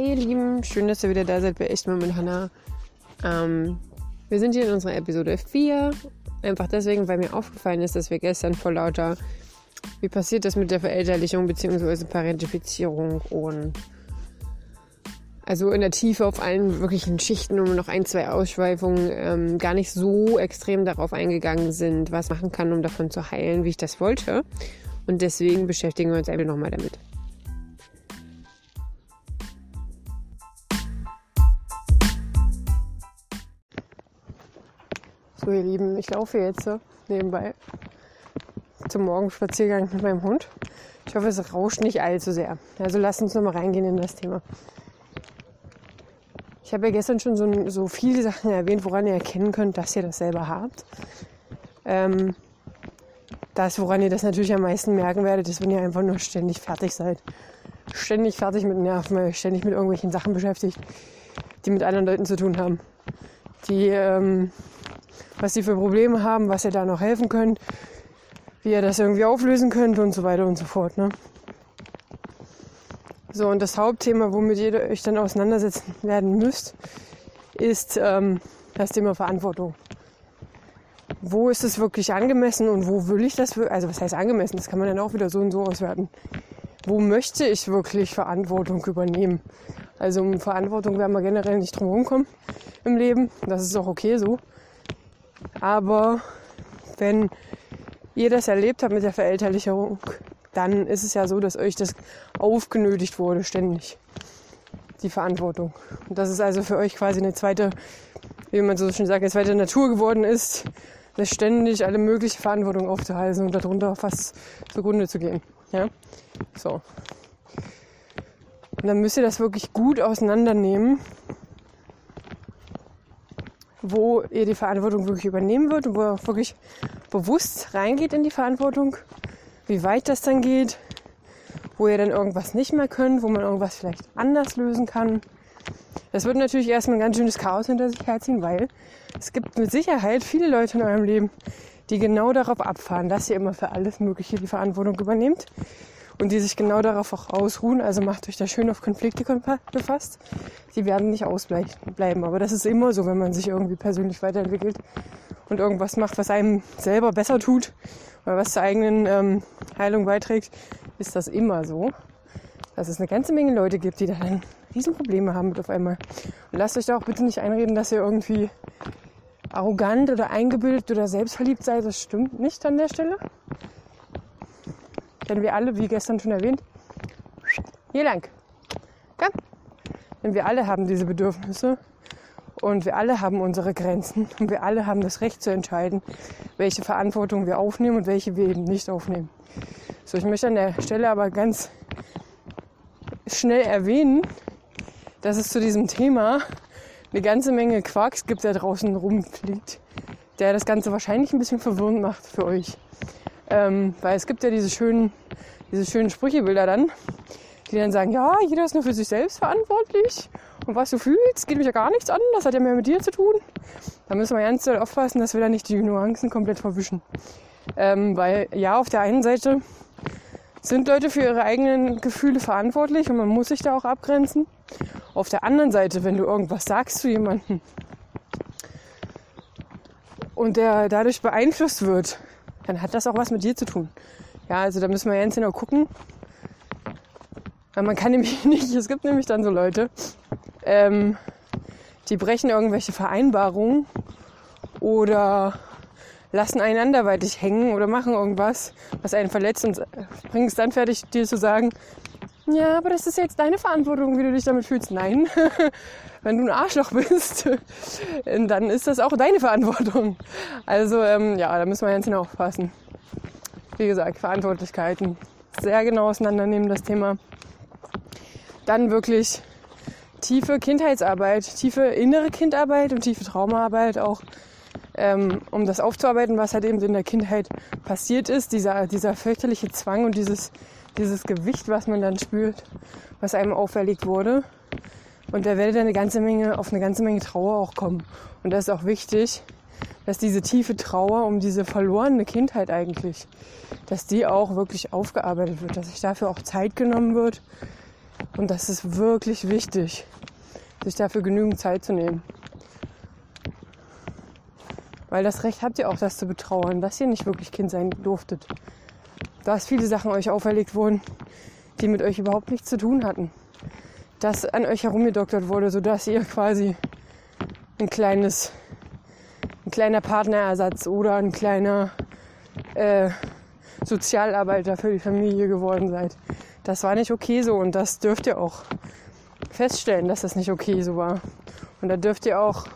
Hey ihr Lieben, schön, dass ihr wieder da seid bei Echt mal mit Hannah. Ähm, wir sind hier in unserer Episode 4. Einfach deswegen, weil mir aufgefallen ist, dass wir gestern vor lauter, wie passiert das mit der Verelterlichung bzw. Parentifizierung und also in der Tiefe auf allen wirklichen Schichten und noch ein, zwei Ausschweifungen ähm, gar nicht so extrem darauf eingegangen sind, was machen kann, um davon zu heilen, wie ich das wollte. Und deswegen beschäftigen wir uns einfach nochmal damit. So, ihr Lieben, ich laufe jetzt nebenbei zum Morgenspaziergang mit meinem Hund. Ich hoffe, es rauscht nicht allzu sehr. Also lasst uns nochmal reingehen in das Thema. Ich habe ja gestern schon so, so, viele Sachen erwähnt, woran ihr erkennen könnt, dass ihr das selber habt. Ähm, das, woran ihr das natürlich am meisten merken werdet, ist, wenn ihr einfach nur ständig fertig seid. Ständig fertig mit Nerven, weil ihr ständig mit irgendwelchen Sachen beschäftigt, die mit anderen Leuten zu tun haben. Die ähm, was sie für Probleme haben, was ihr da noch helfen könnt, wie ihr das irgendwie auflösen könnt und so weiter und so fort. Ne? So, und das Hauptthema, womit ihr euch dann auseinandersetzen werden müsst, ist ähm, das Thema Verantwortung. Wo ist es wirklich angemessen und wo will ich das? Also was heißt angemessen? Das kann man dann auch wieder so und so auswerten. Wo möchte ich wirklich Verantwortung übernehmen? Also um Verantwortung werden wir generell nicht drum herum kommen im Leben. Das ist auch okay so. Aber wenn ihr das erlebt habt mit der Verelterlichung, dann ist es ja so, dass euch das aufgenötigt wurde, ständig. Die Verantwortung. Und dass es also für euch quasi eine zweite, wie man so schön sagt, eine zweite Natur geworden ist, das ständig alle mögliche Verantwortung aufzuhalten und darunter fast zugrunde zu gehen. Ja? So. Und dann müsst ihr das wirklich gut auseinandernehmen wo ihr die Verantwortung wirklich übernehmen wird und wo ihr wirklich bewusst reingeht in die Verantwortung, wie weit das dann geht, wo ihr dann irgendwas nicht mehr könnt, wo man irgendwas vielleicht anders lösen kann. Das wird natürlich erstmal ein ganz schönes Chaos hinter sich herziehen, weil es gibt mit Sicherheit viele Leute in eurem Leben, die genau darauf abfahren, dass ihr immer für alles Mögliche die Verantwortung übernehmt und die sich genau darauf auch ausruhen. Also macht euch da schön auf Konflikte befasst. Die werden nicht ausbleiben. Aber das ist immer so, wenn man sich irgendwie persönlich weiterentwickelt und irgendwas macht, was einem selber besser tut oder was zur eigenen ähm, Heilung beiträgt, ist das immer so. Dass es eine ganze Menge Leute gibt, die da dann Riesenprobleme haben mit auf einmal. Und lasst euch da auch bitte nicht einreden, dass ihr irgendwie arrogant oder eingebildet oder selbstverliebt seid. Das stimmt nicht an der Stelle. Denn wir alle, wie gestern schon erwähnt, hier lang. Komm. Denn wir alle haben diese Bedürfnisse und wir alle haben unsere Grenzen und wir alle haben das Recht zu entscheiden, welche Verantwortung wir aufnehmen und welche wir eben nicht aufnehmen. So, ich möchte an der Stelle aber ganz schnell erwähnen, dass es zu diesem Thema eine ganze Menge Quarks gibt, der draußen rumfliegt, der das Ganze wahrscheinlich ein bisschen verwirrend macht für euch. Ähm, weil es gibt ja diese schönen, diese schönen Sprüchebilder dann, die dann sagen, ja, jeder ist nur für sich selbst verantwortlich. Und was du fühlst, geht mich ja gar nichts an. Das hat ja mehr mit dir zu tun. Da müssen wir ganz doll aufpassen, dass wir da nicht die Nuancen komplett verwischen. Ähm, weil ja, auf der einen Seite sind Leute für ihre eigenen Gefühle verantwortlich und man muss sich da auch abgrenzen. Auf der anderen Seite, wenn du irgendwas sagst zu jemandem und der dadurch beeinflusst wird, dann hat das auch was mit dir zu tun. Ja, also da müssen wir ganz genau gucken. Weil man kann nämlich nicht, es gibt nämlich dann so Leute, ähm, die brechen irgendwelche Vereinbarungen oder lassen einen anderweitig hängen oder machen irgendwas, was einen verletzt und bringen es dann fertig, dir zu sagen, ja, aber das ist jetzt deine Verantwortung, wie du dich damit fühlst. Nein, wenn du ein Arschloch bist, dann ist das auch deine Verantwortung. Also ähm, ja, da müssen wir ganz genau aufpassen. Wie gesagt, Verantwortlichkeiten sehr genau auseinandernehmen, das Thema. Dann wirklich tiefe Kindheitsarbeit, tiefe innere Kindarbeit und tiefe Traumaarbeit auch, ähm, um das aufzuarbeiten, was halt eben in der Kindheit passiert ist. Dieser, dieser fürchterliche Zwang und dieses, dieses Gewicht, was man dann spürt, was einem auferlegt wurde. Und da werdet ihr eine ganze Menge, auf eine ganze Menge Trauer auch kommen. Und das ist auch wichtig, dass diese tiefe Trauer um diese verlorene Kindheit eigentlich, dass die auch wirklich aufgearbeitet wird, dass sich dafür auch Zeit genommen wird, Und das ist wirklich wichtig, sich dafür genügend Zeit zu nehmen. Weil das Recht habt ihr auch, das zu betrauern, dass ihr nicht wirklich Kind sein durftet. Dass viele Sachen euch auferlegt wurden, die mit euch überhaupt nichts zu tun hatten. Dass an euch herumgedoktert wurde, sodass ihr quasi ein kleines, ein kleiner Partnerersatz oder ein kleiner äh, Sozialarbeiter für die Familie geworden seid. Das war nicht okay so und das dürft ihr auch feststellen, dass das nicht okay so war. Und da dürft ihr auch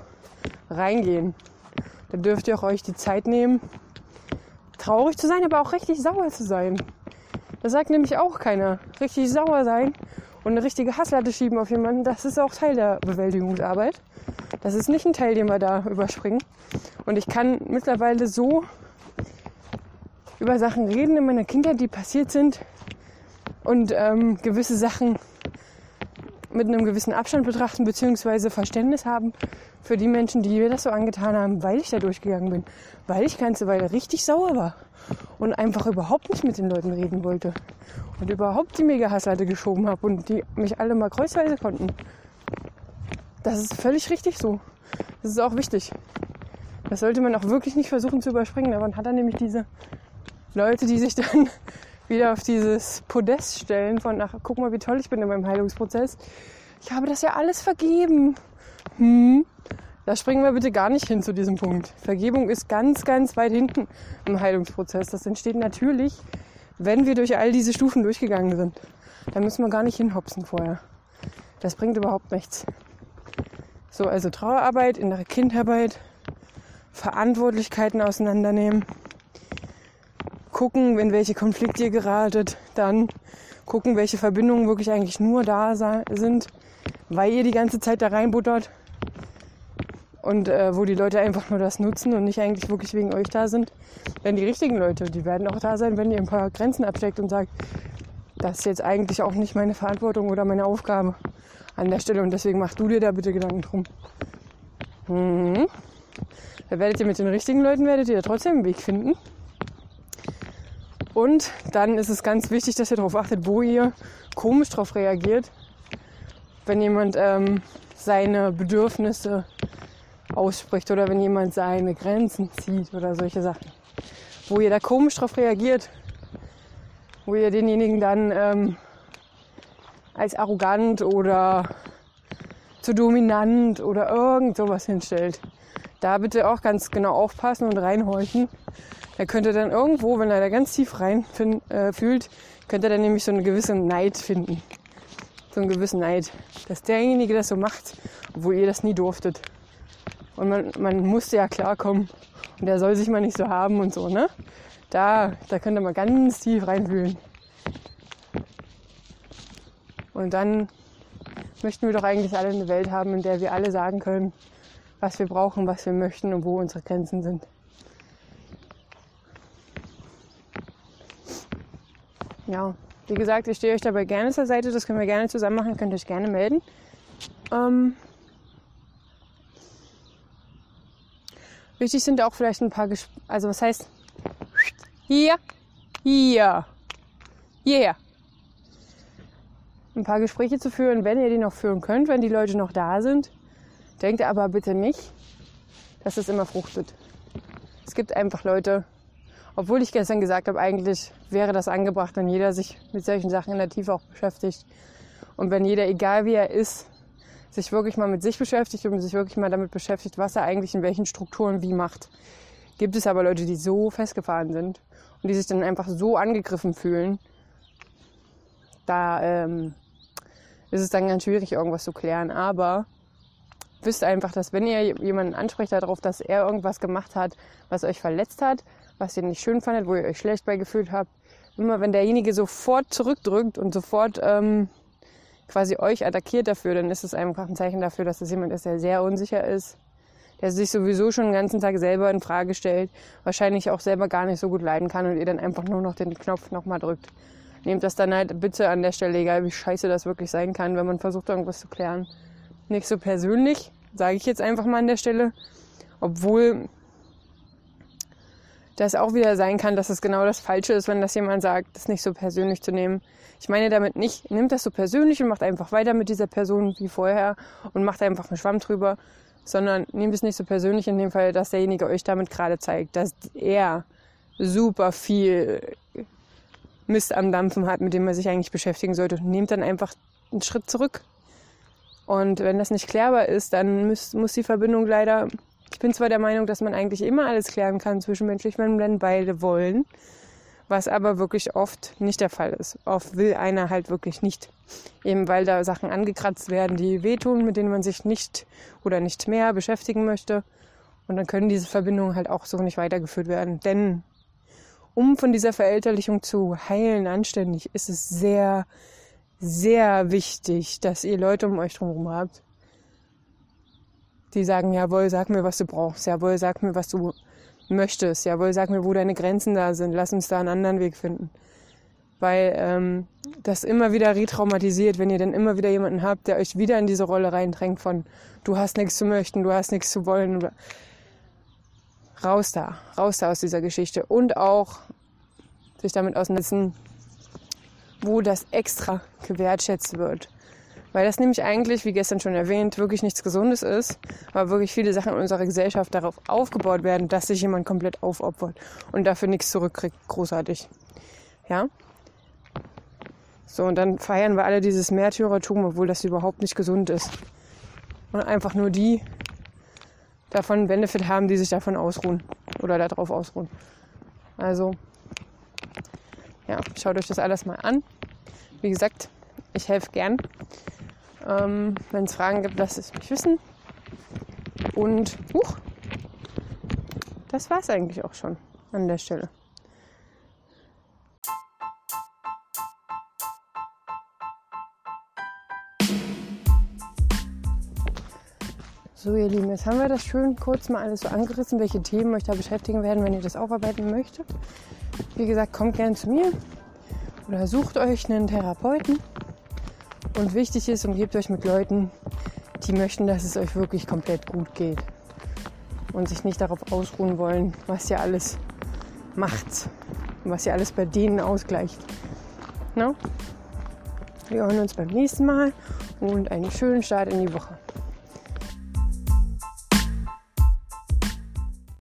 reingehen. Da dürft ihr auch euch die Zeit nehmen, traurig zu sein, aber auch richtig sauer zu sein. Das sagt nämlich auch keiner. Richtig sauer sein und eine richtige Hasslatte schieben auf jemanden, das ist auch Teil der Bewältigungsarbeit. Das ist nicht ein Teil, den wir da überspringen. Und ich kann mittlerweile so über Sachen reden in meiner Kindheit, die passiert sind und ähm, gewisse Sachen mit einem gewissen Abstand betrachten bzw. Verständnis haben für die Menschen, die mir das so angetan haben, weil ich da durchgegangen bin, weil ich ganze Weile richtig sauer war und einfach überhaupt nicht mit den Leuten reden wollte und überhaupt die Mega-Hasslatte geschoben habe und die mich alle mal kreuzweise konnten. Das ist völlig richtig so. Das ist auch wichtig. Das sollte man auch wirklich nicht versuchen zu überspringen. Aber man hat dann nämlich diese Leute, die sich dann wieder auf dieses Podest stellen von, ach, guck mal, wie toll ich bin in meinem Heilungsprozess. Ich habe das ja alles vergeben. Hm, da springen wir bitte gar nicht hin zu diesem Punkt. Vergebung ist ganz, ganz weit hinten im Heilungsprozess. Das entsteht natürlich, wenn wir durch all diese Stufen durchgegangen sind. Da müssen wir gar nicht hinhopsen vorher. Das bringt überhaupt nichts. So, also Trauerarbeit, innere Kindarbeit, Verantwortlichkeiten auseinandernehmen gucken, in welche Konflikte ihr geratet, dann gucken, welche Verbindungen wirklich eigentlich nur da sind, weil ihr die ganze Zeit da reinbuttert und äh, wo die Leute einfach nur das nutzen und nicht eigentlich wirklich wegen euch da sind. Denn die richtigen Leute, die werden auch da sein, wenn ihr ein paar Grenzen absteckt und sagt, das ist jetzt eigentlich auch nicht meine Verantwortung oder meine Aufgabe an der Stelle und deswegen mach du dir da bitte Gedanken drum. Mhm. Da werdet ihr mit den richtigen Leuten, werdet ihr trotzdem einen Weg finden. Und dann ist es ganz wichtig, dass ihr darauf achtet, wo ihr komisch darauf reagiert, wenn jemand ähm, seine Bedürfnisse ausspricht oder wenn jemand seine Grenzen zieht oder solche Sachen. Wo ihr da komisch darauf reagiert, wo ihr denjenigen dann ähm, als arrogant oder zu dominant oder irgend sowas hinstellt. Da bitte auch ganz genau aufpassen und reinhorchen, er könnte dann irgendwo, wenn er da ganz tief rein äh, fühlt, könnte er dann nämlich so eine gewisse Neid finden. So einen gewissen Neid. Dass derjenige das so macht, obwohl ihr das nie durftet. Und man, man musste ja klarkommen. Und der soll sich mal nicht so haben und so, ne? Da, da könnt ihr mal ganz tief reinfühlen. Und dann möchten wir doch eigentlich alle eine Welt haben, in der wir alle sagen können, was wir brauchen, was wir möchten und wo unsere Grenzen sind. ja, wie gesagt, ich stehe euch dabei gerne zur Seite. Das können wir gerne zusammen machen. Könnt euch gerne melden. Ähm, wichtig sind auch vielleicht ein paar, Ges also was heißt hier, hier, hierher. Ein paar Gespräche zu führen, wenn ihr die noch führen könnt, wenn die Leute noch da sind. Denkt aber bitte nicht, dass es immer fruchtet. Es gibt einfach Leute, obwohl ich gestern gesagt habe, eigentlich wäre das angebracht, wenn jeder sich mit solchen Sachen in der Tiefe auch beschäftigt. Und wenn jeder, egal wie er ist, sich wirklich mal mit sich beschäftigt und sich wirklich mal damit beschäftigt, was er eigentlich in welchen Strukturen wie macht. Gibt es aber Leute, die so festgefahren sind und die sich dann einfach so angegriffen fühlen, da ähm, ist es dann ganz schwierig, irgendwas zu klären. Aber wisst einfach, dass wenn ihr jemanden ansprecht darauf, dass er irgendwas gemacht hat, was euch verletzt hat, was ihr nicht schön fandet, wo ihr euch schlecht bei gefühlt habt. Immer wenn derjenige sofort zurückdrückt und sofort ähm, quasi euch attackiert dafür, dann ist es einfach ein Zeichen dafür, dass es jemand ist, der sehr unsicher ist, der sich sowieso schon den ganzen Tag selber in Frage stellt, wahrscheinlich auch selber gar nicht so gut leiden kann und ihr dann einfach nur noch den Knopf nochmal drückt. Nehmt das dann halt bitte an der Stelle, egal wie scheiße das wirklich sein kann, wenn man versucht, irgendwas zu klären. Nicht so persönlich, sage ich jetzt einfach mal an der Stelle. Obwohl das auch wieder sein kann, dass es genau das Falsche ist, wenn das jemand sagt, das nicht so persönlich zu nehmen. Ich meine damit nicht, nimmt das so persönlich und macht einfach weiter mit dieser Person wie vorher und macht einfach einen Schwamm drüber, sondern nehmt es nicht so persönlich in dem Fall, dass derjenige euch damit gerade zeigt, dass er super viel Mist am Dampfen hat, mit dem man sich eigentlich beschäftigen sollte. Nehmt dann einfach einen Schritt zurück. Und wenn das nicht klärbar ist, dann muss, muss die Verbindung leider ich bin zwar der Meinung, dass man eigentlich immer alles klären kann zwischenmenschlich, wenn dann beide wollen, was aber wirklich oft nicht der Fall ist. Oft will einer halt wirklich nicht, eben weil da Sachen angekratzt werden, die wehtun, mit denen man sich nicht oder nicht mehr beschäftigen möchte. Und dann können diese Verbindungen halt auch so nicht weitergeführt werden. Denn um von dieser Verälterlichung zu heilen anständig, ist es sehr, sehr wichtig, dass ihr Leute um euch drumherum habt, die sagen, jawohl, sag mir, was du brauchst, jawohl, sag mir, was du möchtest, jawohl, sag mir, wo deine Grenzen da sind, lass uns da einen anderen Weg finden. Weil ähm, das immer wieder retraumatisiert, wenn ihr dann immer wieder jemanden habt, der euch wieder in diese Rolle reindrängt von du hast nichts zu möchten, du hast nichts zu wollen. Raus da, raus da aus dieser Geschichte. Und auch sich damit auseinandersetzen, wo das extra gewertschätzt wird. Weil das nämlich eigentlich, wie gestern schon erwähnt, wirklich nichts Gesundes ist, weil wirklich viele Sachen in unserer Gesellschaft darauf aufgebaut werden, dass sich jemand komplett aufopfert und dafür nichts zurückkriegt. Großartig. Ja? So, und dann feiern wir alle dieses Märtyrertum, obwohl das überhaupt nicht gesund ist. Und einfach nur die davon Benefit haben, die sich davon ausruhen oder darauf ausruhen. Also, ja, schaut euch das alles mal an. Wie gesagt, ich helfe gern. Ähm, Wenn es Fragen gibt, lasst es mich wissen. Und, huch, das war es eigentlich auch schon an der Stelle. So, ihr Lieben, jetzt haben wir das schön kurz mal alles so angerissen, welche Themen euch da beschäftigen werden, wenn ihr das aufarbeiten möchtet. Wie gesagt, kommt gern zu mir oder sucht euch einen Therapeuten und wichtig ist, umgebt euch mit Leuten, die möchten, dass es euch wirklich komplett gut geht. Und sich nicht darauf ausruhen wollen, was ihr alles macht. Und was ihr alles bei denen ausgleicht. No? Wir hören uns beim nächsten Mal und einen schönen Start in die Woche.